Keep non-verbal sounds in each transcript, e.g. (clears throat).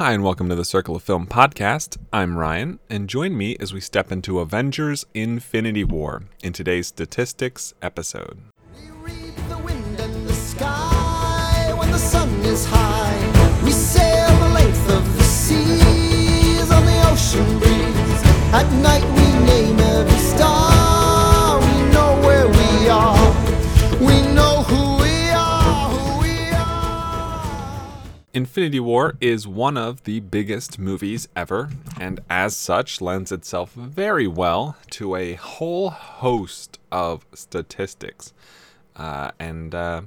Hi, and welcome to the Circle of Film podcast. I'm Ryan, and join me as we step into Avengers Infinity War in today's statistics episode. We read Infinity War is one of the biggest movies ever, and as such lends itself very well to a whole host of statistics. Uh, and uh,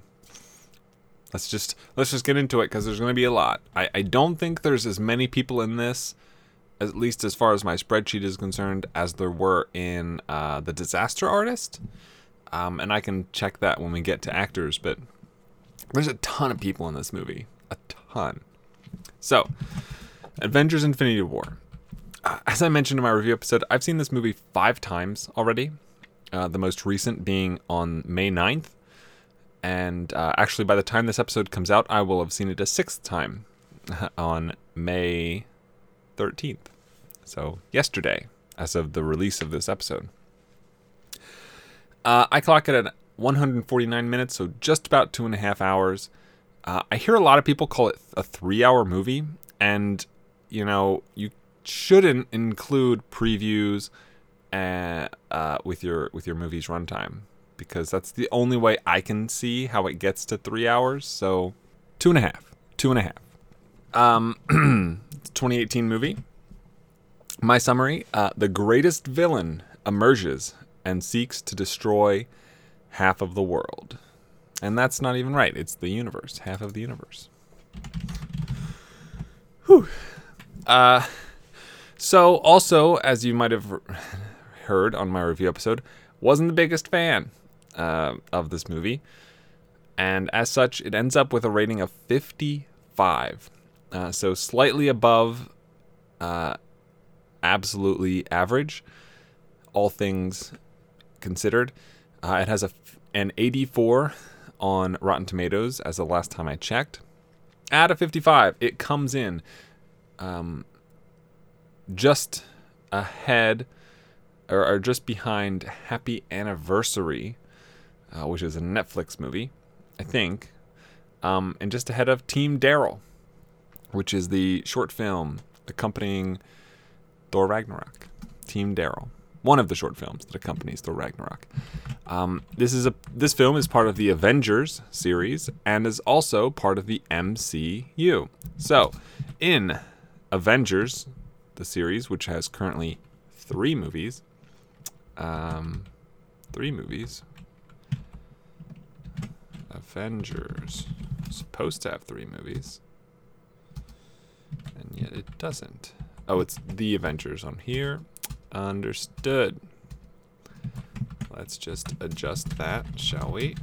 let's just let's just get into it because there's going to be a lot. I, I don't think there's as many people in this, at least as far as my spreadsheet is concerned, as there were in uh, the Disaster Artist. Um, and I can check that when we get to actors, but there's a ton of people in this movie. A ton. So, Avengers Infinity War. Uh, as I mentioned in my review episode, I've seen this movie five times already. Uh, the most recent being on May 9th. And uh, actually, by the time this episode comes out, I will have seen it a sixth time (laughs) on May 13th. So, yesterday, as of the release of this episode. Uh, I clock it at 149 minutes, so just about two and a half hours. Uh, I hear a lot of people call it a three-hour movie, and you know you shouldn't include previews uh, uh, with your with your movie's runtime because that's the only way I can see how it gets to three hours. So two and a half, two and a half. Um, (clears throat) 2018 movie. My summary: uh, the greatest villain emerges and seeks to destroy half of the world. And that's not even right. It's the universe, half of the universe. Whew. Uh, so, also, as you might have (laughs) heard on my review episode, wasn't the biggest fan uh, of this movie. And as such, it ends up with a rating of 55. Uh, so, slightly above uh, absolutely average, all things considered. Uh, it has a an 84 on Rotten Tomatoes as the last time I checked. Out of 55, it comes in um, just ahead or, or just behind Happy Anniversary, uh, which is a Netflix movie, I think, um, and just ahead of Team Darryl, which is the short film accompanying Thor Ragnarok. Team Darryl one of the short films that accompanies Thor Ragnarok. Um, this is a this film is part of the Avengers series and is also part of the MCU. So, in Avengers, the series, which has currently three movies, um, three movies. Avengers supposed to have three movies, and yet it doesn't. Oh, it's the Avengers on here. Understood. Let's just adjust that, shall we?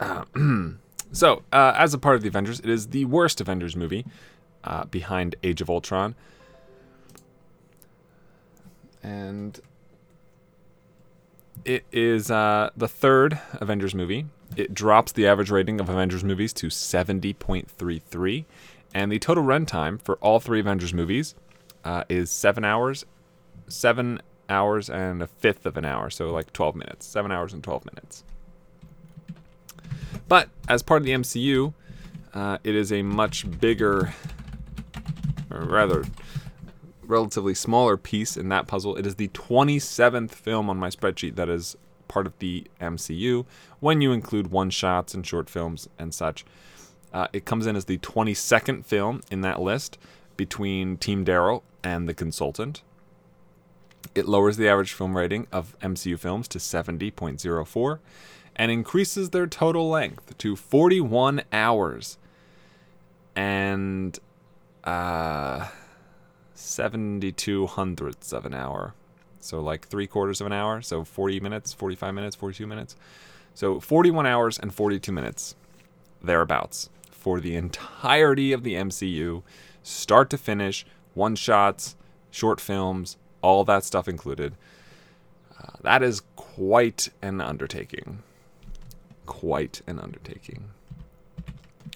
Uh, (clears throat) so, uh, as a part of the Avengers, it is the worst Avengers movie uh, behind Age of Ultron. And it is uh, the third Avengers movie. It drops the average rating of Avengers movies to 70.33 and the total runtime for all three Avengers movies uh, is seven hours, seven hours and a fifth of an hour, so like 12 minutes, seven hours and 12 minutes. But as part of the MCU, uh, it is a much bigger, or rather, relatively smaller piece in that puzzle. It is the 27th film on my spreadsheet that is part of the MCU when you include one shots and short films and such. Uh, it comes in as the 22nd film in that list between Team Darryl and The Consultant. It lowers the average film rating of MCU films to 70.04 and increases their total length to 41 hours and uh, 72 hundredths of an hour. So, like three quarters of an hour. So, 40 minutes, 45 minutes, 42 minutes. So, 41 hours and 42 minutes, thereabouts for the entirety of the MCU, start to finish, one shots, short films, all that stuff included. Uh, that is quite an undertaking. Quite an undertaking.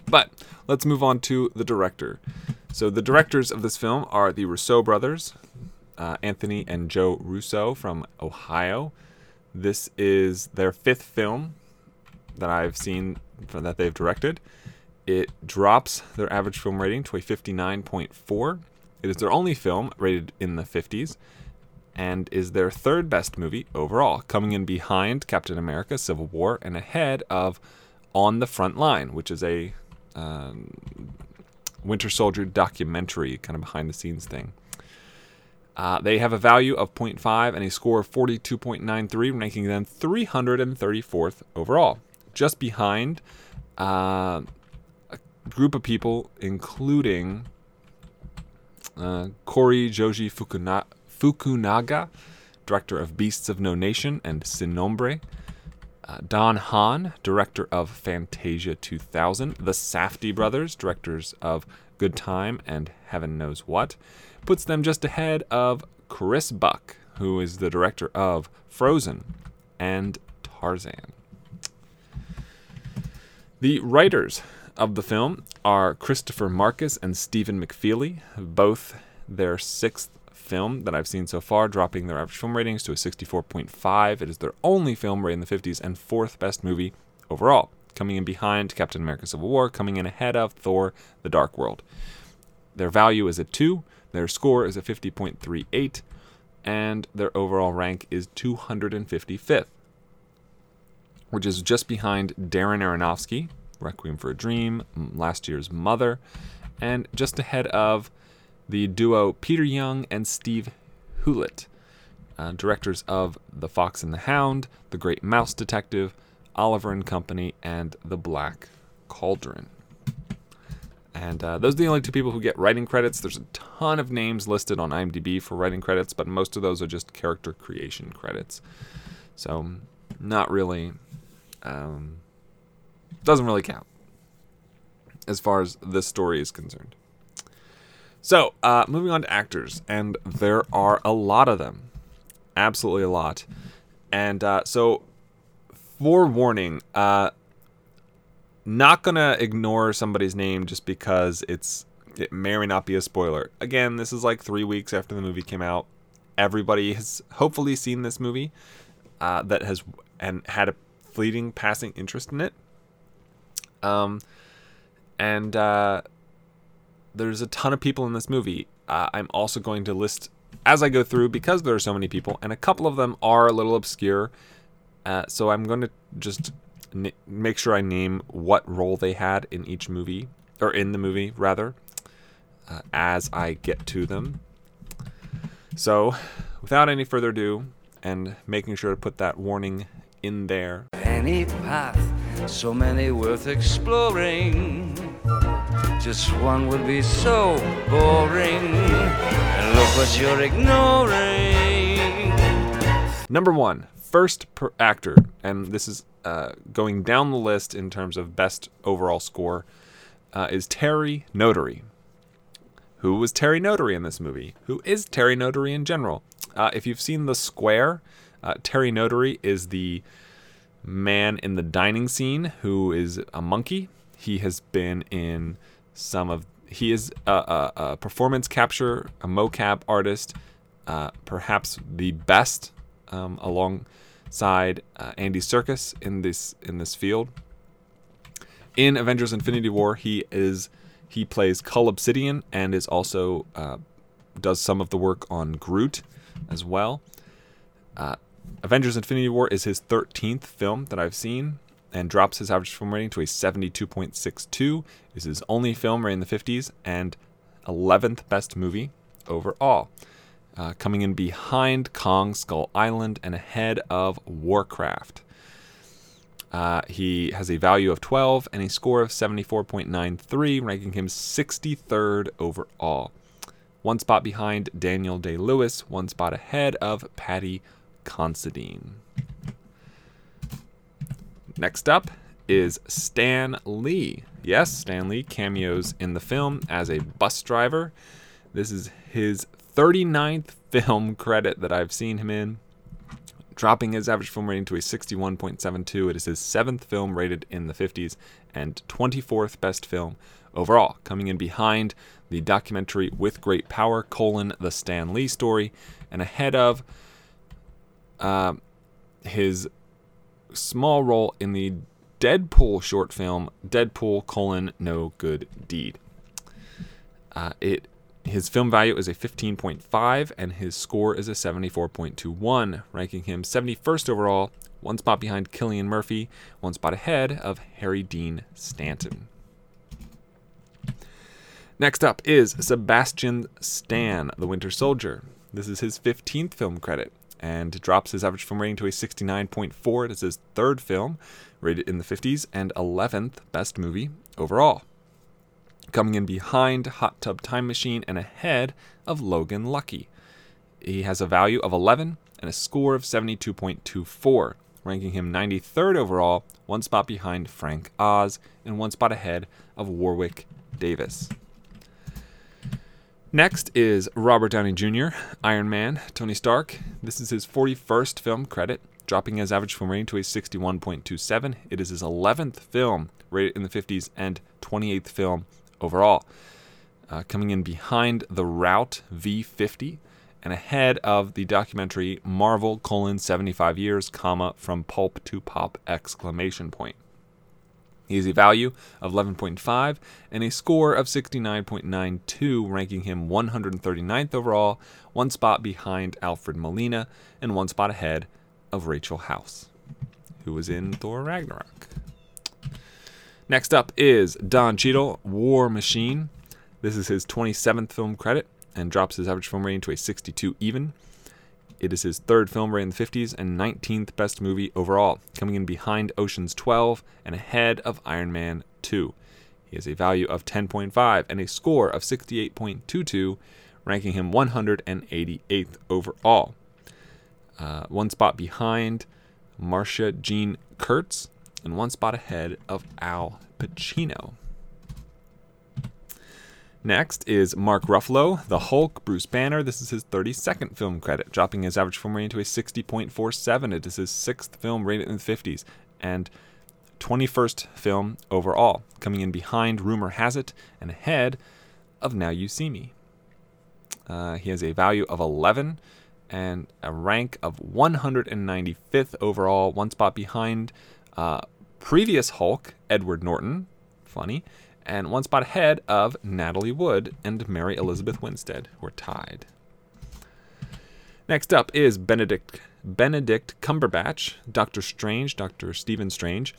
But let's move on to the director. So the directors of this film are the Russo brothers, uh, Anthony and Joe Russo from Ohio. This is their fifth film that I've seen for, that they've directed. It drops their average film rating to a 59.4. It is their only film rated in the 50s and is their third best movie overall, coming in behind Captain America Civil War and ahead of On the Front Line, which is a um, Winter Soldier documentary, kind of behind the scenes thing. Uh, they have a value of 0.5 and a score of 42.93, ranking them 334th overall. Just behind uh, a group of people, including uh, Cary Joji Fukuna- Fukunaga, director of Beasts of No Nation and Sin Nombre. Uh, Don Hahn, director of Fantasia 2000. The Safdie brothers, directors of Good Time and Heaven Knows What. Puts them just ahead of Chris Buck, who is the director of Frozen and Tarzan. The writers of the film are Christopher Markus and Stephen McFeely, both their sixth film that I've seen so far, dropping their average film ratings to a 64.5. It is their only film rated in the 50s and fourth best movie overall, coming in behind Captain America Civil War, coming in ahead of Thor The Dark World. Their value is a 2, their score is a 50.38, and their overall rank is 255th, which is just behind Darren Aronofsky, Requiem for a Dream, last year's Mother, and just ahead of the duo Peter Young and Steve Hulett, uh, directors of The Fox and the Hound, The Great Mouse Detective, Oliver and Company, and The Black Cauldron. And uh, those are the only two people who get writing credits. There's a ton of names listed on IMDb for writing credits, but most of those are just character creation credits. So, not really. Um, doesn't really count as far as this story is concerned. So, uh, moving on to actors, and there are a lot of them, absolutely a lot. And uh, so, forewarning, uh, not gonna ignore somebody's name just because it's it may or may not be a spoiler. Again, this is like three weeks after the movie came out. Everybody has hopefully seen this movie uh, that has and had a fleeting passing interest in it. Um, and uh, there's a ton of people in this movie. Uh, I'm also going to list as I go through because there are so many people, and a couple of them are a little obscure. Uh, so I'm going to just n- make sure I name what role they had in each movie, or in the movie rather, uh, as I get to them. So, without any further ado, and making sure to put that warning in there. Any path, so many worth exploring. Just one would be so boring. And look what you're ignoring. Number one, first per actor, and this is uh, going down the list in terms of best overall score, uh, is Terry Notary. Who was Terry Notary in this movie? Who is Terry Notary in general? Uh, if you've seen The Square, uh, Terry Notary is the man in the dining scene who is a monkey. He has been in some of. He is a, a, a performance capture, a mocap artist, uh, perhaps the best um, alongside uh, Andy Serkis in this in this field. In Avengers: Infinity War, he is he plays Cull Obsidian and is also uh, does some of the work on Groot as well. Uh, Avengers: Infinity War is his 13th film that I've seen and drops his average film rating to a 72.62. This Is his only film rated in the 50s and 11th best movie overall. Uh, coming in behind Kong Skull Island and ahead of Warcraft. Uh, he has a value of 12 and a score of 74.93, ranking him 63rd overall. One spot behind Daniel Day Lewis, one spot ahead of Paddy Considine. Next up is Stan Lee. Yes, Stan Lee cameos in the film as a bus driver. This is his 39th film credit that I've seen him in. dropping his average film rating to a 61.72. It is his seventh film rated in the 50s and 24th best film overall, coming in behind the documentary With Great Power, colon, the Stan Lee story, and ahead of uh, his small role in the Deadpool short film Deadpool: colon, No Good Deed. Uh, it his film value is a 15.5 and his score is a 74.21, ranking him 71st overall, one spot behind Cillian Murphy, one spot ahead of Harry Dean Stanton. Next up is Sebastian Stan, the Winter Soldier. This is his 15th film credit and drops his average film rating to a 69.4. It is his third film, rated in the 50s, and 11th best movie overall. Coming in behind Hot Tub Time Machine and ahead of Logan Lucky. He has a value of 11 and a score of 72.24, ranking him 93rd overall, one spot behind Frank Oz, and one spot ahead of Warwick Davis. Next is Robert Downey Jr., Iron Man, Tony Stark. This is his 41st film credit, dropping his average film rating to a 61.27. It is his 11th film rated in the 50s and 28th film overall. Uh, coming in behind The Route V50 and ahead of the documentary Marvel colon 75 years, comma, from pulp to pop exclamation point. He has a value of 11.5 and a score of 69.92, ranking him 139th overall, one spot behind Alfred Molina, and one spot ahead of Rachel House, who was in Thor Ragnarok. Next up is Don Cheadle, War Machine. This is his 27th film credit and drops his average film rating to a 62 even. It is his third film rated in the 50s and 19th best movie overall, coming in behind Ocean's 12 and ahead of Iron Man 2. He has a value of 10.5 and a score of 68.22, ranking him 188th overall. Uh, one spot behind Marcia Jean Kurtz, and one spot ahead of Al Pacino. Next is Mark Ruffalo, The Hulk, Bruce Banner. This is his 32nd film credit, dropping his average film rating to a 60.47. It is his sixth film rated in the 50s and 21st film overall, coming in behind Rumor Has It and ahead of Now You See Me. Uh, he has a value of 11 and a rank of 195th overall, one spot behind uh, previous Hulk, Edward Norton. Funny and one spot ahead of Natalie Wood and Mary Elizabeth Winstead, who are tied. Next up is Benedict Benedict Cumberbatch, Doctor Strange, Doctor Stephen Strange,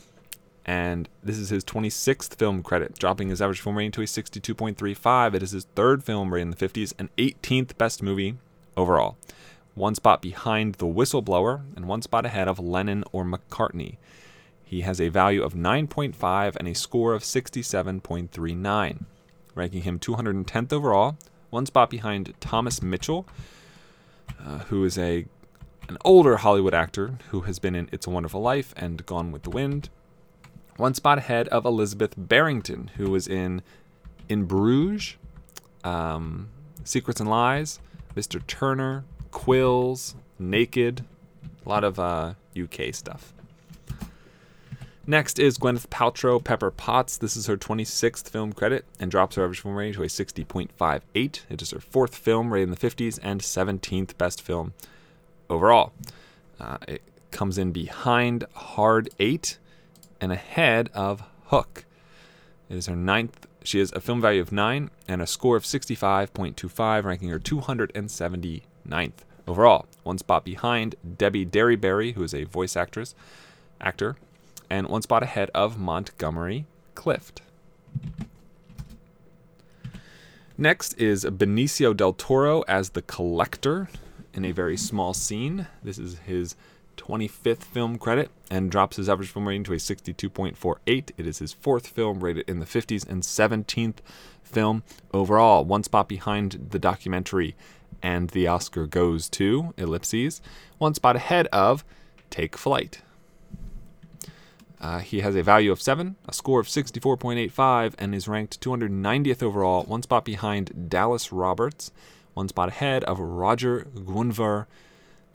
and this is his 26th film credit, dropping his average film rating to a 62.35. It is his third film rating in the 50s and 18th best movie overall. One spot behind The Whistleblower and one spot ahead of Lennon or McCartney. He has a value of 9.5 and a score of 67.39, ranking him 210th overall, one spot behind Thomas Mitchell, uh, who is a an older Hollywood actor who has been in It's a Wonderful Life and Gone with the Wind. One spot ahead of Elizabeth Berrington, who was in In Bruges, um, Secrets and Lies, Mr. Turner, Quills, Naked, a lot of uh, UK stuff. Next is Gwyneth Paltrow, Pepper Potts. This is her 26th film credit and drops her average film rating to a 60.58. It is her fourth film rated in the 50s and 17th best film overall. Uh, it comes in behind Hard 8 and ahead of Hook. It is her ninth. She has a film value of 9 and a score of 65.25, ranking her 279th overall. One spot behind Debbie Derryberry, who is a voice actress, actor, and one spot ahead of Montgomery Clift. Next is Benicio del Toro as the Collector in a very small scene. This is his 25th film credit and drops his average film rating to a 62.48. It is his fourth film rated in the 50s and 17th film overall, one spot behind the documentary and the Oscar goes to ellipses, one spot ahead of Take Flight. Uh, he has a value of 7, a score of 64.85, and is ranked 290th overall, one spot behind Dallas Roberts, one spot ahead of Roger Guenveur,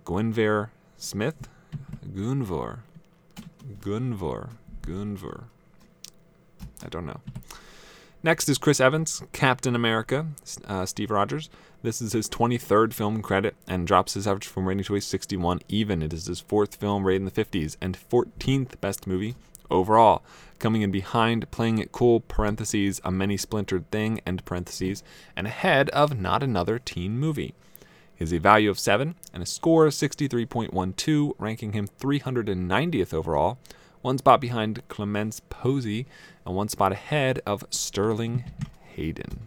Guenveur Smith, Gunvor. Gunvor. Gunvor. I don't know. Next is Chris Evans, Captain America, uh, Steve Rogers. This is his 23rd film credit and drops his average film rating to a 61 even. It is his fourth film rated in the 50s and 14th best movie overall. Coming in behind, playing it cool, parentheses, a many splintered thing, end parentheses, and ahead of Not Another Teen Movie. He has a value of 7 and a score of 63.12, ranking him 390th overall, one spot behind Clemence Poésy, and one spot ahead of Sterling Hayden.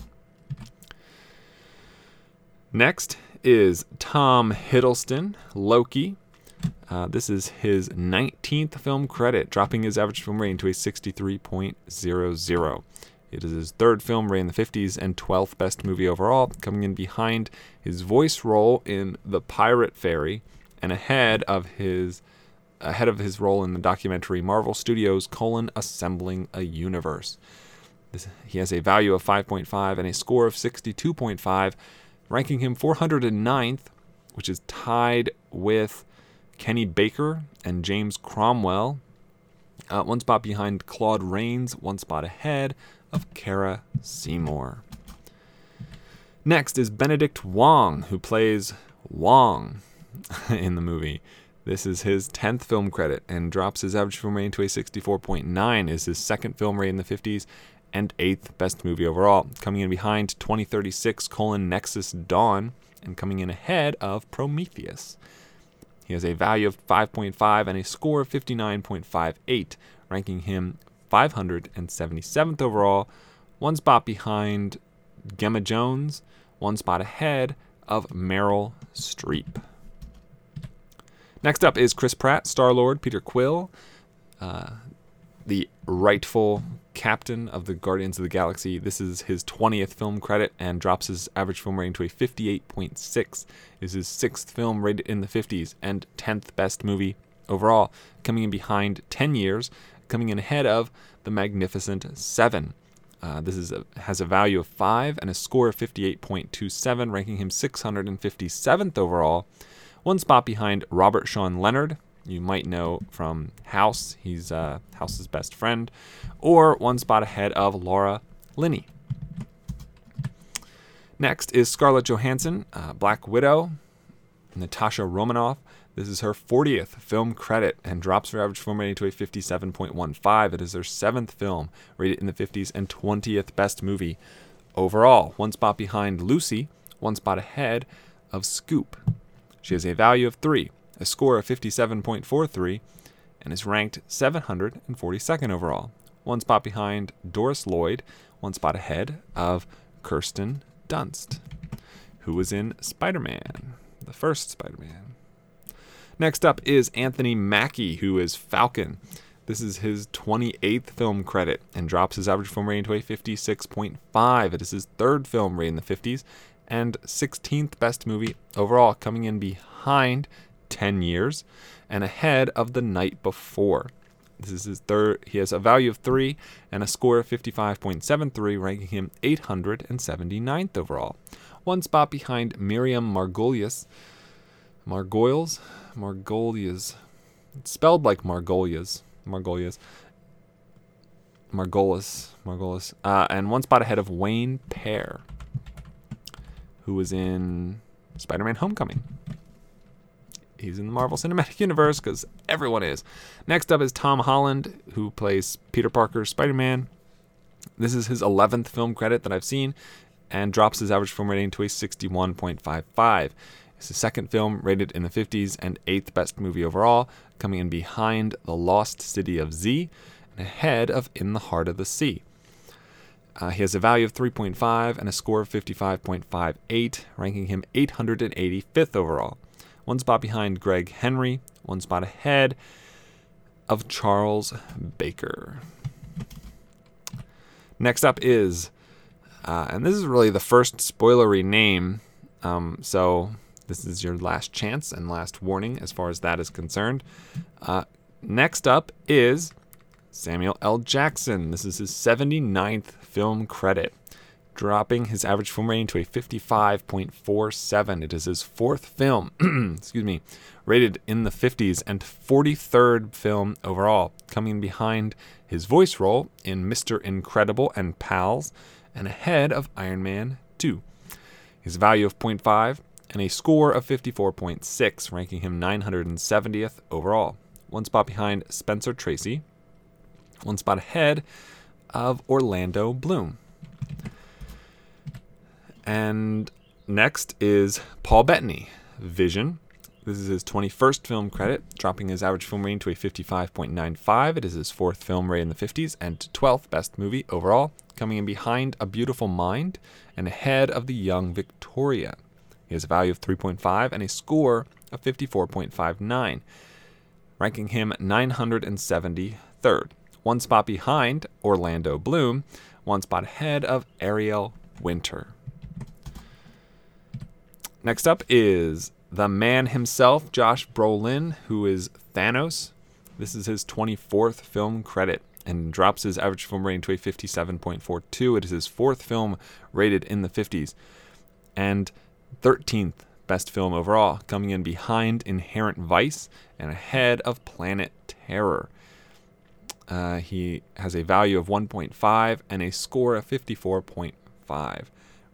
Next is Tom Hiddleston, Loki. Uh, this is his 19th film credit, dropping his average film rating to a 63.00. It is his third film rated in the 50s and 12th best movie overall, coming in behind his voice role in The Pirate Fairy and ahead of his ahead of his role in the documentary Marvel Studios colon assembling a universe. This, he has a value of 5.5 and a score of 62.5 ranking him 409th, which is tied with Kenny Baker and James Cromwell. Uh, one spot behind Claude Rains, one spot ahead of Cara Seymour. Next is Benedict Wong, who plays Wong (laughs) in the movie. This is his 10th film credit and drops his average film rating to a 64.9. Is his second film rated in the 50s and eighth best movie overall, coming in behind 2036 colon Nexus Dawn and coming in ahead of Prometheus. He has a value of 5.5 and a score of 59.58, ranking him 577th overall, one spot behind Gemma Jones, one spot ahead of Meryl Streep. Next up is Chris Pratt, Star Lord, Peter Quill, uh, the rightful captain of the Guardians of the Galaxy. This is his 20th film credit and drops his average film rating to a 58.6. Is his sixth film rated in the 50s and 10th best movie overall, coming in behind 10 years, coming in ahead of The Magnificent Seven. Uh, this is a, has a value of 5 and a score of 58.27, ranking him 657th overall, one spot behind Robert Sean Leonard, you might know from House. He's uh, House's best friend, or one spot ahead of Laura Linney. Next is Scarlett Johansson, uh, Black Widow, Natasha Romanoff. This is her 40th film credit and drops her average film rating to a 57.15. It is her seventh film rated in the 50s and 20th best movie overall. One spot behind Lucy, one spot ahead of Scoop. She has a value of 3 a score of 57.43, and is ranked 742nd overall, one spot behind Doris Lloyd, one spot ahead of Kirsten Dunst, who was in Spider Man, the first Spider Man. Next up is Anthony Mackie, who is Falcon. This is his 28th film credit and drops his average film rating to a 56.5. It is his third film rating in the 50s and 16th best movie overall, coming in behind 10 years and ahead of the night before. This is his third. He has a value of 3 and a score of 55.73, ranking him 879th overall. One spot behind Miriam Margolius. Margoyles? Margolias. It's spelled like Margolias. Margolias. Margolis. Margolis. Uh, and one spot ahead of Wayne Pear, who was in Spider Man Homecoming he's in the Marvel Cinematic Universe because everyone is. Next up is Tom Holland, who plays Peter Parker Spider Man. This is his 11th film credit that I've seen and drops his average film rating to a 61.55. It's his second film rated in the 50s and eighth best movie overall, coming in behind The Lost City of Z and ahead of In the Heart of the Sea. Uh, he has a value of 3.5 and a score of 55.58, ranking him 885th overall one spot behind Greg Henry, one spot ahead of Charles Baker. Next up is, uh, and this is really the first spoilery name, um, so this is your last chance and last warning as far as that is concerned. Uh, next up is Samuel L. Jackson. This is his 79th film credit. Dropping his average film rating to a 55.47. It is his fourth film, (clears throat) excuse me, rated in the 50s and 43rd film overall, coming behind his voice role in Mr. Incredible and Pals and ahead of Iron Man 2. His value of 0.5 and a score of 54.6, ranking him 970th overall. One spot behind Spencer Tracy, one spot ahead of Orlando Bloom. And next is Paul Bettany, Vision. This is his 21st film credit, dropping his average film rating to a 55.95. It is his fourth film rated in the 50s and 12th best movie overall, coming in behind A Beautiful Mind and ahead of The Young Victoria. He has a value of 3.5 and a score of 54.59, ranking him 973rd. One spot behind Orlando Bloom, one spot ahead of Ariel Winter. Next up is the man himself, Josh Brolin, who is Thanos. This is his 24th film credit and drops his average film rating to a 57.42. It is his fourth film rated in the 50s and 13th best film overall, coming in behind Inherent Vice and ahead of Planet Terror. Uh, he has a value of 1.5 and a score of 54.5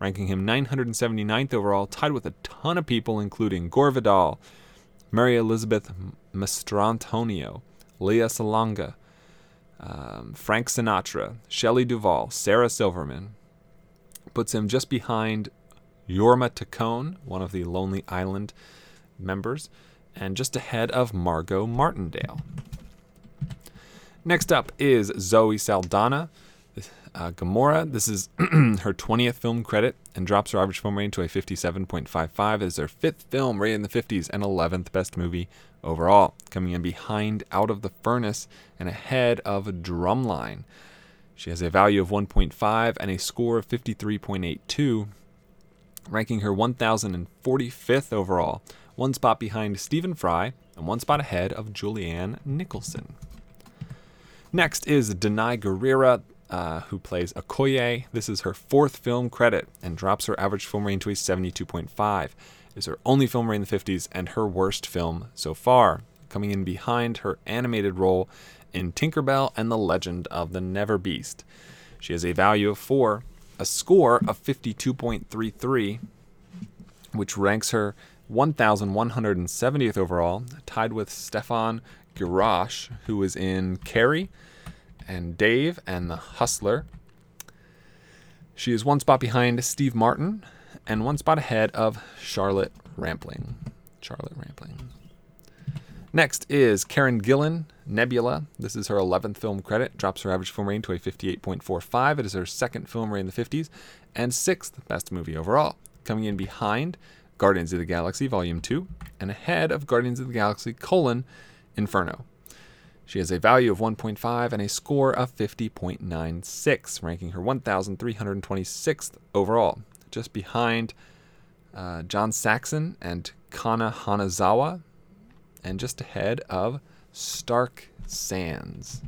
ranking him 979th overall, tied with a ton of people, including Gore Vidal, Mary Elizabeth Mastrantonio, Lea Salonga, um, Frank Sinatra, Shelley Duvall, Sarah Silverman. Puts him just behind Jorma Taccone, one of the Lonely Island members, and just ahead of Margo Martindale. Next up is Zoe Saldana, uh, Gamora, this is (clears throat) her 20th film credit and drops her average film rating to a 57.55. It is her fifth film rated in the 50s and 11th best movie overall, coming in behind Out of the Furnace and ahead of Drumline. She has a value of 1.5 and a score of 53.82, ranking her 1045th overall, one spot behind Stephen Fry and one spot ahead of Julianne Nicholson. Next is Danai Gurira uh, who plays Okoye. This is her fourth film credit and drops her average film rating to a 72.5. Is her only film rating in the 50s and her worst film so far, coming in behind her animated role in Tinkerbell and the Legend of the Never Beast. She has a value of 4, a score of 52.33, which ranks her 1,170th overall, tied with Stefan Gierasch, who is in Carrie and Dave and the Hustler. She is one spot behind Steve Martin and one spot ahead of Charlotte Rampling. Charlotte Rampling. Next is Karen Gillan, Nebula. This is her 11th film credit. Drops her average film rating to a 58.45. It is her second film rating in the 50s and sixth best movie overall. Coming in behind Guardians of the Galaxy Volume 2 and ahead of Guardians of the Galaxy colon Inferno. She has a value of 1.5 and a score of 50.96, ranking her 1,326th overall, just behind uh, John Saxon and Kana Hanazawa, and just ahead of Stark Sands.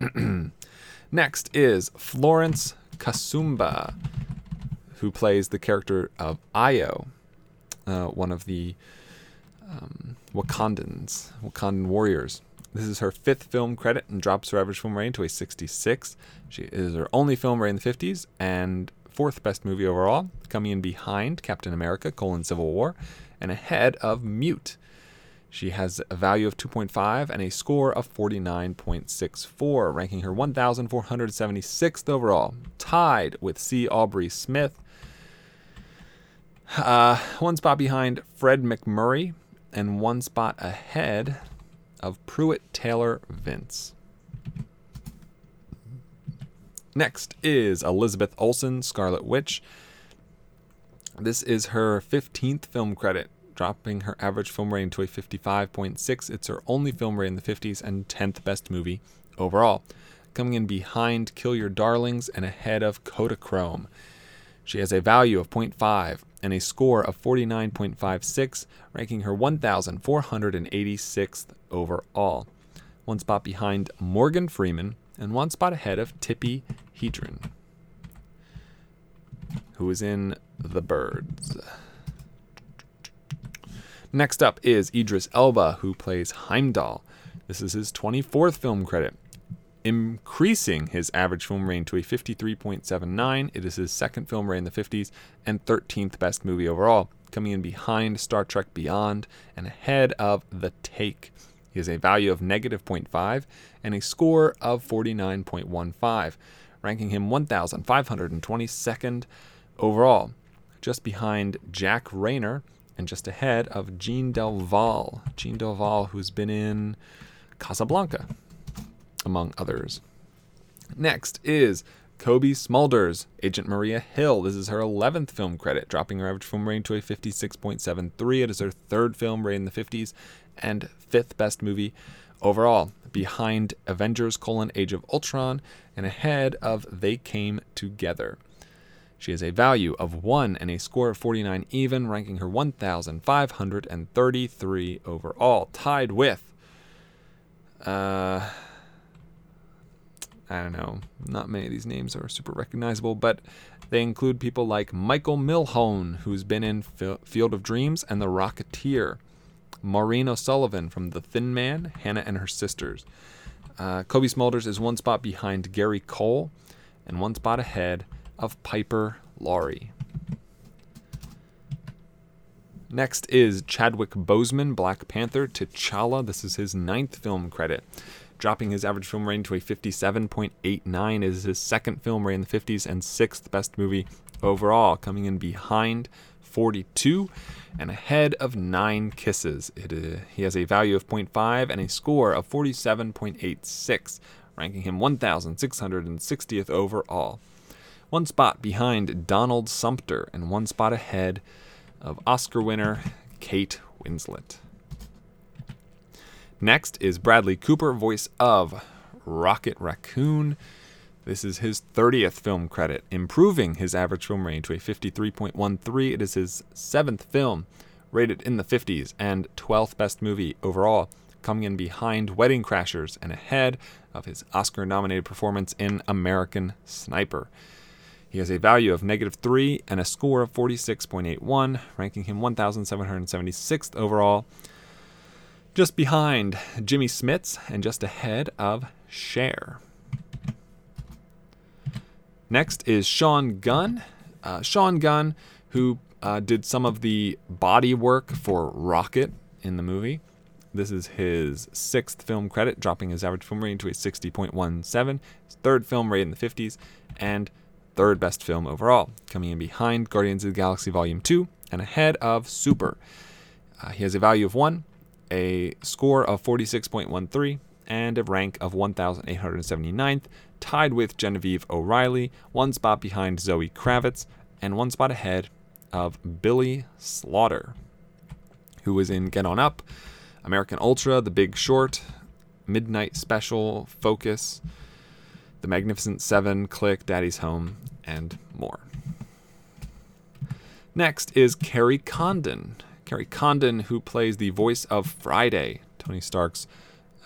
(clears throat) Next is Florence Kasumba, who plays the character of Io, uh, one of the um, Wakandans, Wakandan warriors. This is her fifth film credit and drops her average film rating to a 66. She is her only film rating in the 50s and fourth best movie overall, coming in behind Captain America: colon Civil War, and ahead of Mute. She has a value of 2.5 and a score of 49.64, ranking her 1,476th overall, tied with C. Aubrey Smith. Uh, one spot behind Fred MacMurray, and one spot ahead of Pruitt Taylor Vince. Next is Elizabeth Olsen, Scarlet Witch. This is her 15th film credit, dropping her average film rating to a 55.6. It's her only film rating in the 50s and 10th best movie overall, coming in behind Kill Your Darlings and ahead of Kodachrome. She has a value of 0.5 and a score of 49.56, ranking her 1,486th overall. One spot behind Morgan Freeman and one spot ahead of Tippi Hedren. who is in The Birds. Next up is Idris Elba, who plays Heimdall. This is his 24th film credit, increasing his average film rating to a 53.79. It is his second film rating in the 50s and 13th best movie overall, coming in behind Star Trek Beyond and ahead of The Take. He has a value of negative 0.5 and a score of 49.15, ranking him 1,522nd overall, just behind Jack Rayner and just ahead of Jean Del. Jean Del who's been in Casablanca, among others. Next is Cobie Smulders, Agent Maria Hill. This is her 11th film credit, dropping her average film rating to a 56.73. It is her third film rating in the 50s and fifth best movie overall, behind Avengers: colon, Age of Ultron and ahead of They Came Together. She has a value of 1 and a score of 49 even, ranking her 1,533 overall, tied with. Uh, I don't know. Not many of these names are super recognizable, but they include people like Michael Milhoan, who's been in F- Field of Dreams and The Rocketeer, Maureen O'Sullivan from The Thin Man, Hannah and Her Sisters. Uh, Cobie Smulders is one spot behind Gary Cole and one spot ahead of Piper Laurie. Next is Chadwick Boseman, Black Panther, T'Challa. This is his ninth film credit, dropping his average film rating to a 57.89. is his second film rating in the 50s and sixth best movie overall, coming in behind 42 and ahead of Nine Kisses. It, uh, he has a value of 0.5 and a score of 47.86, ranking him 1,660th overall one spot behind Donald Sumpter, and one spot ahead of Oscar winner Kate Winslet. Next is Bradley Cooper, voice of Rocket Raccoon. This is his 30th film credit, improving his average film rating to a 53.13. It is his seventh film, rated in the 50s, and 12th best movie overall, coming in behind Wedding Crashers and ahead of his Oscar nominated performance in American Sniper. He has a value of negative 3 and a score of 46.81, ranking him 1,776th overall, just behind Jimmy Smits and just ahead of Cher. Next is Sean Gunn. Uh, Sean Gunn, who uh, did some of the body work for Rocket in the movie. This is his sixth film credit, dropping his average film rating to a 60.17, his third film rated in the 50s, and third best film overall, coming in behind Guardians of the Galaxy Volume 2 and ahead of Super. Uh, he has a value of 1, a score of 46.13, and a rank of 1,879th, tied with Genevieve O'Reilly, one spot behind Zoe Kravitz, and one spot ahead of Billy Slaughter, who was in Get On Up, American Ultra, The Big Short, Midnight Special, Focus, the Magnificent Seven, Click, Daddy's Home, and more. Next is Kerry Condon. Kerry Condon, who plays the voice of Friday, Tony Stark's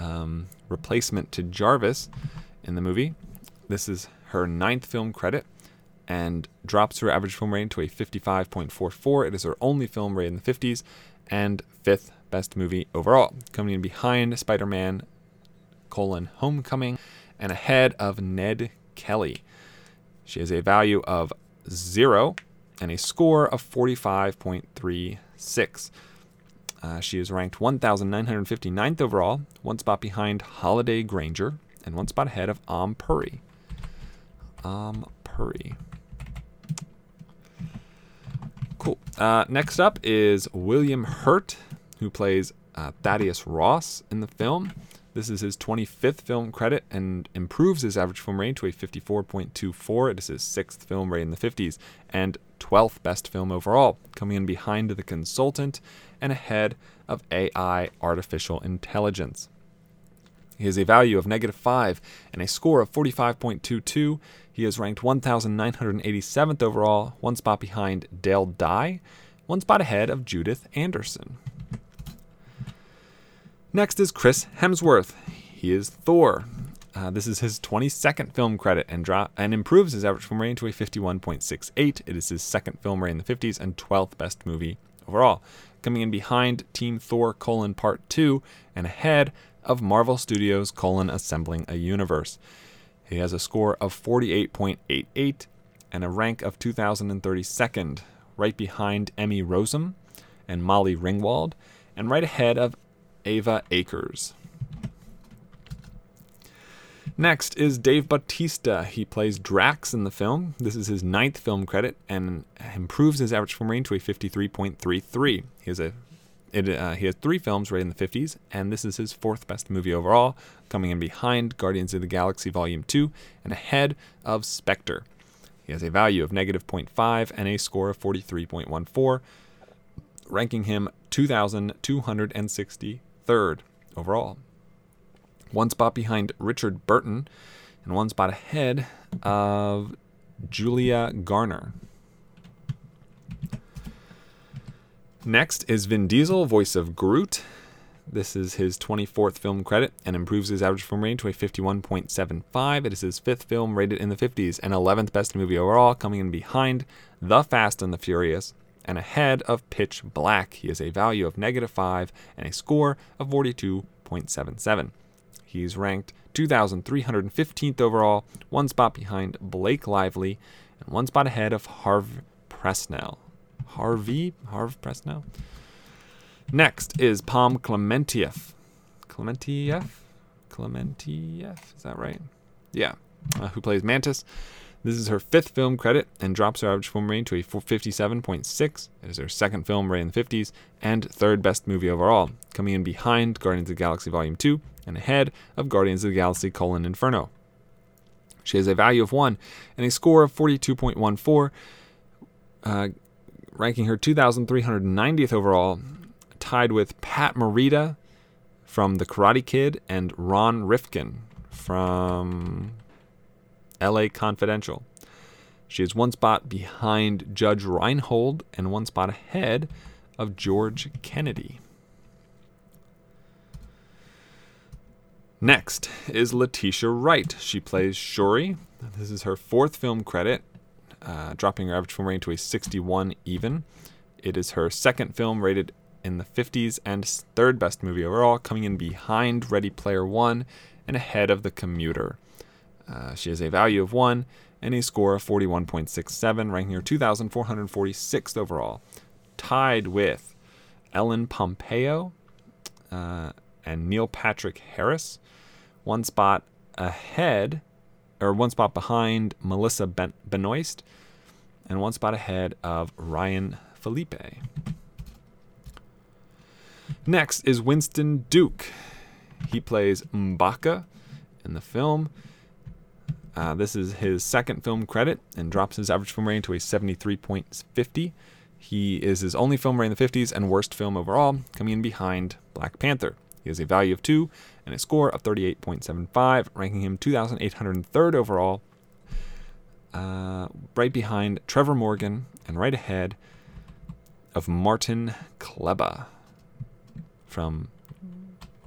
um, replacement to Jarvis in the movie. This is her ninth film credit and drops her average film rating to a 55.44. It is her only film rated in the 50s and fifth best movie overall, coming in behind Spider-Man: colon Homecoming and ahead of Ned Kelly. She has a value of zero and a score of 45.36. Uh, she is ranked 1,959th overall, one spot behind Holliday Grainger, and one spot ahead of Am Puri. Am Puri. Cool. Uh, next up is William Hurt, who plays uh, Thaddeus Ross in the film. This is his 25th film credit and improves his average film rating to a 54.24. It is his sixth film rating in the 50s and 12th best film overall, coming in behind The Consultant and ahead of AI Artificial Intelligence. He has a value of negative 5 and a score of 45.22. He is ranked 1,987th overall, one spot behind Dale Dye, one spot ahead of Judith Anderson. Next is Chris Hemsworth. He is Thor. Uh, this is his 22nd film credit and drop and improves his average film rating to a 51.68. It is his second film rating in the 50s and 12th best movie overall, coming in behind Team Thor: colon Part Two and ahead of Marvel Studios: colon Assembling a Universe. He has a score of 48.88 and a rank of 2032nd, right behind Emmy Rossum and Molly Ringwald, and right ahead of Ava Akers. Next is Dave Bautista. He plays Drax in the film. This is his ninth film credit and improves his average film rating to a 53.33. He has a it, uh, he has three films rated in the 50s, and this is his fourth best movie overall, coming in behind Guardians of the Galaxy Volume 2 and ahead of Spectre. He has a value of negative 0.5 and a score of 43.14, ranking him 2,263rd overall one spot behind Richard Burton, and one spot ahead of Julia Garner. Next is Vin Diesel, voice of Groot. This is his 24th film credit and improves his average film rating to a 51.75. It is his fifth film rated in the 50s and 11th best movie overall, coming in behind The Fast and the Furious and ahead of Pitch Black. He has a value of negative 5 and a score of 42.77. He's ranked 2,315th overall, one spot behind Blake Lively, and one spot ahead of Harve Presnell. Harvey? Harve Presnell? Next is Pom Klementieff. Klementieff? Klementieff? Is that right? Yeah. Uh, who plays Mantis. This is her fifth film credit and drops her average film rating to a 57.6. It is her second film rated in the 50s and third best movie overall, coming in behind Guardians of the Galaxy Volume 2 and ahead of Guardians of the Galaxy colon Inferno. She has a value of 1 and a score of 42.14, uh, ranking her 2,390th overall, tied with Pat Morita from The Karate Kid and Ron Rifkin from LA Confidential. She is one spot behind Judge Reinhold and one spot ahead of George Kennedy. Next is Letitia Wright. She plays Shuri. This is her fourth film credit, uh, dropping her average film rating to a 61 even. It is her second film rated in the 50s and third best movie overall, coming in behind Ready Player One and ahead of The Commuter. Uh, she has a value of 1 and a score of 41.67, ranking her 2,446th overall, tied with Ellen Pompeo uh, and Neil Patrick Harris, one spot ahead, or one spot behind Melissa ben- Benoist, and one spot ahead of Ryan Phillippe. Next is Winston Duke. He plays M'Baka in the film. Uh, this is his second film credit and drops his average film rating to a 73.50. He is his only film rating in the 50s and worst film overall, coming in behind Black Panther. He has a value of 2 and a score of 38.75, ranking him 2,803rd overall, uh, right behind Trevor Morgan and right ahead of Martin Klebba from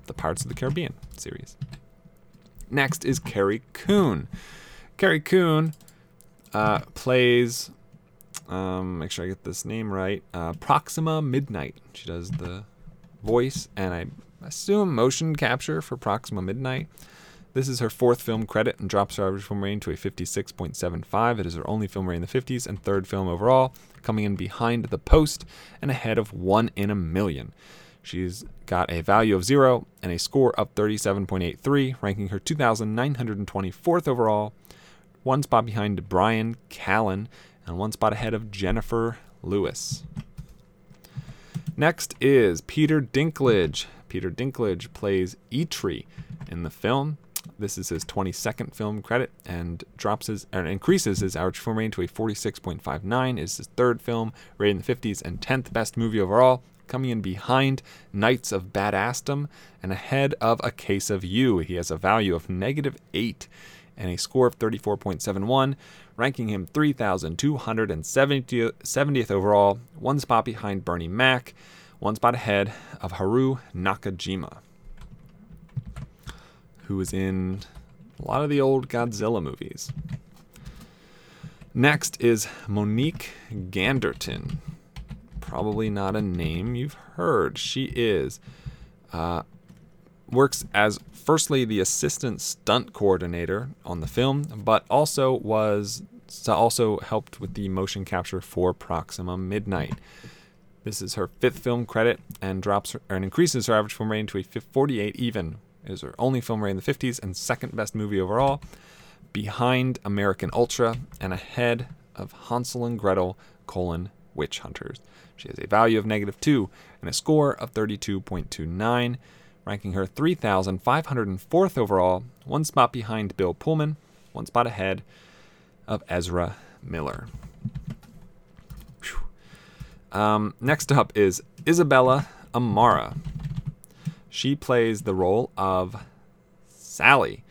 the Pirates of the Caribbean series. Next is Carrie Coon. Carrie Coon uh, plays, um, make sure I get this name right, uh, Proxima Midnight. She does the voice and I assume motion capture for Proxima Midnight. This is her fourth film credit and drops her average film rating to a 56.75. It is her only film rating in the 50s and third film overall, coming in behind The Post and ahead of One in a Million. She's got a value of zero and a score of 37.83, ranking her 2,924th overall, one spot behind Bryan Callen, and one spot ahead of Jennifer Lewis. Next is Peter Dinklage. Peter Dinklage plays Eitri in the film. This is his 22nd film credit and drops his or increases his average film rating to a 46.59. It is his third film, rated in the 50s and 10th best movie overall, coming in behind Knights of Badassdom and ahead of A Case of You. He has a value of negative 8 and a score of 34.71, ranking him 3,270th overall, one spot behind Bernie Mac, one spot ahead of Haruo Nakajima, who is in A lot of the old Godzilla movies. Next is Monique Ganderton. Probably not a name you've heard. She is uh, works as firstly the assistant stunt coordinator on the film, but also was also helped with the motion capture for Proxima Midnight. This is her fifth film credit and drops her, and increases her average film rating to a 48 even. It is her only film rating in the 50s and second best movie overall, behind American Ultra and ahead of Hansel and Gretel: colon, Witch Hunters. She has a value of negative 2 and a score of 32.29, ranking her 3,504th overall, one spot behind Bill Pullman, one spot ahead of Ezra Miller. Um, next up is Isabella Amara. She plays the role of Sally,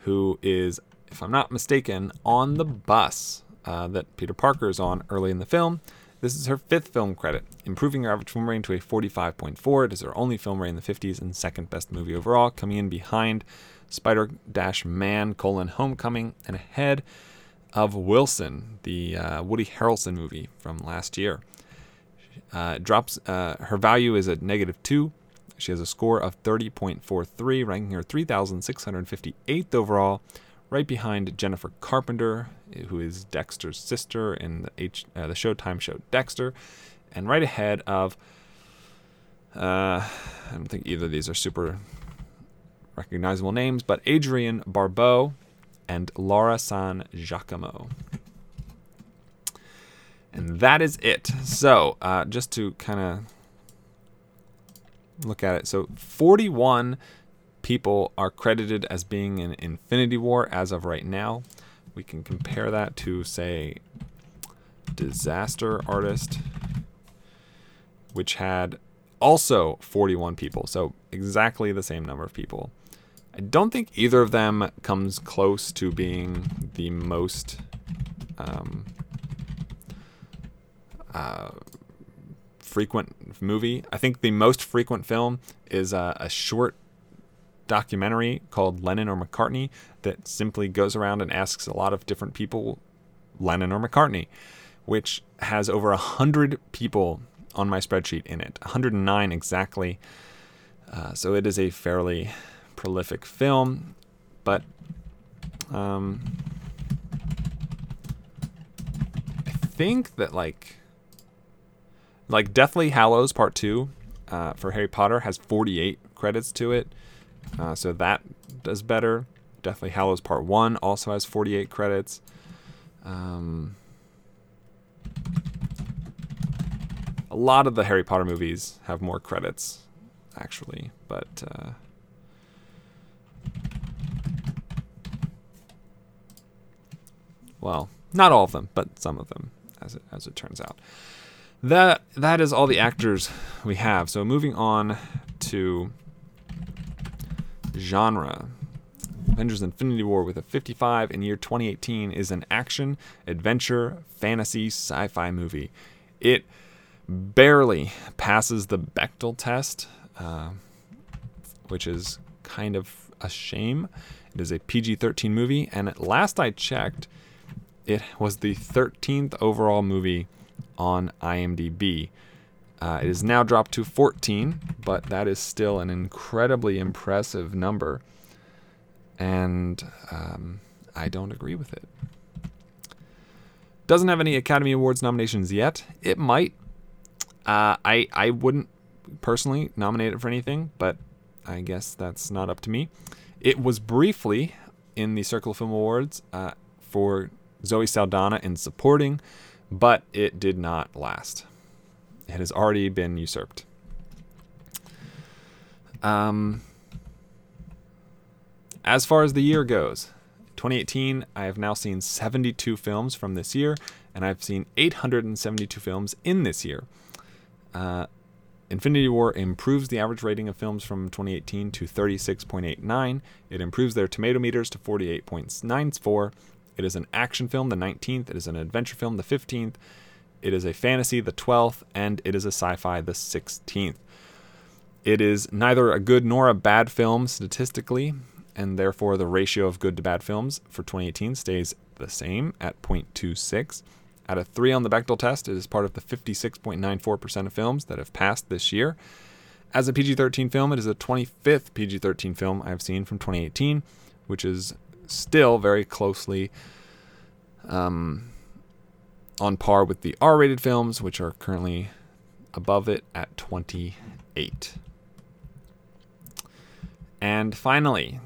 who is, if I'm not mistaken, on the bus uh, that Peter Parker is on early in the film. This is her fifth film credit, improving her average film rating to a 45.4. It is her only film rating in the 50s and second best movie overall, coming in behind Spider Dash Man colon Homecoming and ahead of Wilson, the uh, Woody Harrelson movie from last year. Uh, drops uh, her value is at negative two. She has a score of 30.43, ranking her 3,658th overall, right behind Jennifer Carpenter, who is Dexter's sister in the H, uh, the Showtime show Dexter, and right ahead of. Uh, I don't think either of these are super recognizable names, but Adrienne Barbeau and Laura San Giacomo. And that is it. So, uh, just to kind of look at it. So, 41 people are credited as being in Infinity War as of right now. We can compare that to, say, Disaster Artist, which had also 41 people. So, exactly the same number of people. I don't think either of them comes close to being the most um, uh, frequent movie. I think the most frequent film is uh, a short documentary called Lennon or McCartney that simply goes around and asks a lot of different people, Lennon or McCartney, which has over a hundred people on my spreadsheet in it, 109 exactly. Uh, so it is a fairly prolific film, but um, I think that like like Deathly Hallows Part Two uh, for Harry Potter has 48 credits to it, uh, so that does better. Deathly Hallows Part One also has 48 credits. Um, a lot of the Harry Potter movies have more credits, actually, but. Uh, Well, not all of them, but some of them, as it, as it turns out. That that is all the actors we have. So moving on to genre. Avengers Infinity War with a 55 in year 2018 is an action, adventure, fantasy, sci fi movie. It barely passes the Bechdel test, uh, which is kind of a shame. It is a PG 13 movie, and at last I checked, it was the 13th overall movie on IMDb. Uh, it is now dropped to 14, but that is still an incredibly impressive number. And um, I don't agree with it. Doesn't have any Academy Awards nominations yet. It might. Uh, I I wouldn't personally nominate it for anything, but I guess that's not up to me. It was briefly in the Circle of Film Awards uh, for Zoe Saldana in supporting, but it did not last. It has already been usurped. Um, as far as the year goes, 2018, I have now seen 72 films from this year, and I've seen 872 films in this year. Uh, Infinity War improves the average rating of films from 2018 to 36.89. It improves their tomato meters to 48.94, it is an action film, the 19th. It is an adventure film, the 15th. It is a fantasy, the 12th. And it is a sci fi, the 16th. It is neither a good nor a bad film statistically. and therefore the ratio of good to bad films for 2018 stays the same at 0.26. At a 3 on the Bechdel test, it is part of the 56.94% of films that have passed this year. As a PG 13 film, it is the 25th PG 13 film I have seen from 2018, which is still very closely um, on par with the R rated films, which are currently above it at 28. And finally,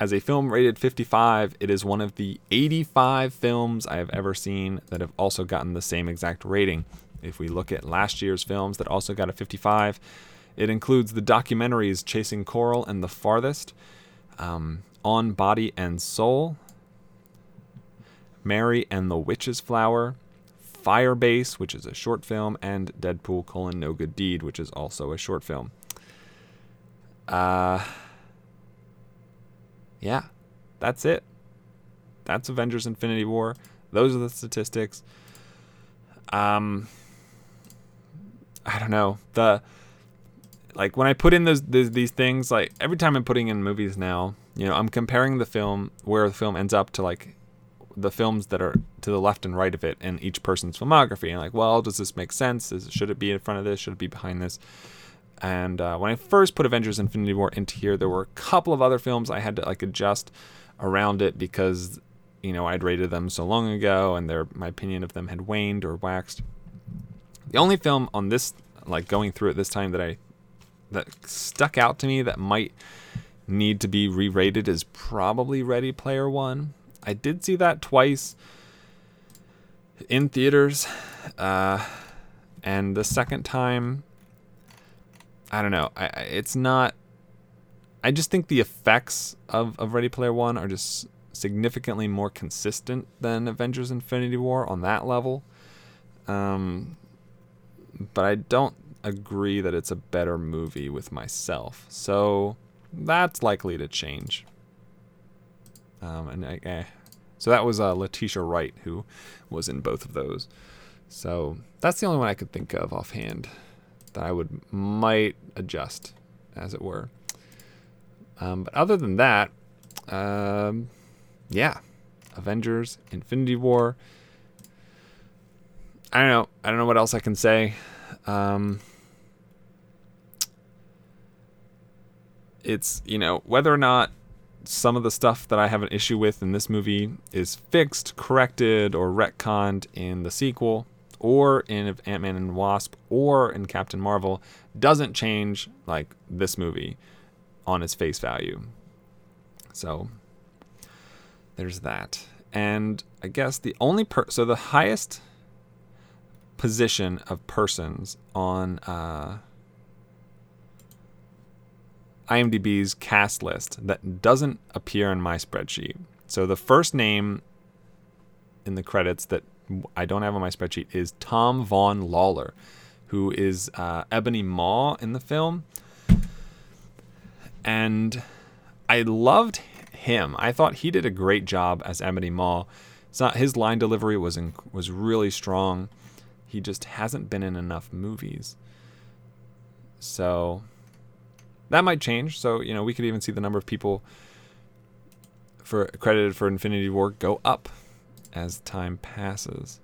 as a film rated 55, it is one of the 85 films I have ever seen that have also gotten the same exact rating. If we look at last year's films that also got a 55, it includes the documentaries Chasing Coral and The Farthest, um, On Body and Soul, Mary and the Witch's Flower, Firebase, which is a short film, and Deadpool colon No Good Deed, which is also a short film. Uh, yeah, that's it. That's Avengers Infinity War. Those are the statistics. Um, I don't know. The like when I put in those, these these things, like every time I'm putting in movies now, you know, I'm comparing the film where the film ends up to like the films that are to the left and right of it in each person's filmography, and like, well, does this make sense? Is, should it be in front of this? Should it be behind this? And uh, when I first put Avengers: Infinity War into here, there were a couple of other films I had to like adjust around it because you know I'd rated them so long ago, and their my opinion of them had waned or waxed. The only film on this, like going through it this time, that I that stuck out to me that might need to be re-rated is probably Ready Player One. I did see that twice in theaters, uh, and the second time, I don't know. I, it's not. I just think the effects of, of Ready Player One are just significantly more consistent than Avengers: Infinity War on that level. Um, but I don't agree that it's a better movie with myself. So that's likely to change. Um, and I, I, so that was uh, Letitia Wright who was in both of those. So that's the only one I could think of offhand that I would might adjust, as it were. Um, but other than that, um, yeah, Avengers, Infinity War. I don't know. I don't know what else I can say. Um, it's you know whether or not some of the stuff that I have an issue with in this movie is fixed, corrected, or retconned in the sequel, or in Ant Man and Wasp, or in Captain Marvel, doesn't change like this movie on its face value. So there's that. And I guess the only per so the highest position of persons on uh, IMDb's cast list that doesn't appear in my spreadsheet. So the first name in the credits that I don't have on my spreadsheet is Tom Vaughan-Lawlor, who is uh, Ebony Maw in the film. And I loved him. I thought he did a great job as Ebony Maw. It's not his line delivery was in, was really strong. He just hasn't been in enough movies. So that might change. So, you know, we could even see the number of people for credited for Infinity War go up as time passes.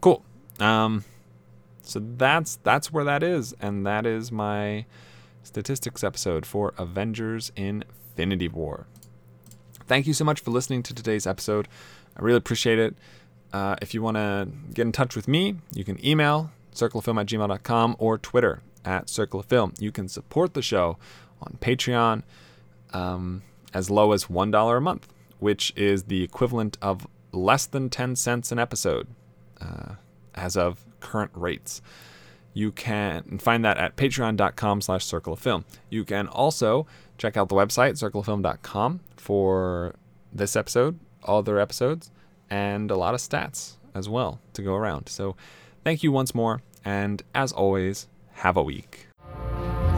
Cool. Um so that's that's where that is and that is my statistics episode for Avengers Infinity War. Thank you so much for listening to today's episode. I really appreciate it. Uh, if you want to get in touch with me, you can email circleoffilm at gmail.com or Twitter at Circle of Film. You can support the show on Patreon um, as low as $1 a month, which is the equivalent of less than 10 cents an episode uh, as of current rates. You can find that at patreon.com slash circle of film. You can also check out the website, circleoffilm.com, for this episode, other episodes, and a lot of stats as well to go around. So thank you once more, and as always, have a week.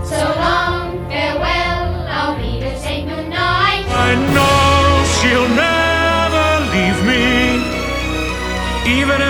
So long, farewell, I'll be to say goodnight. I know she'll never leave me, even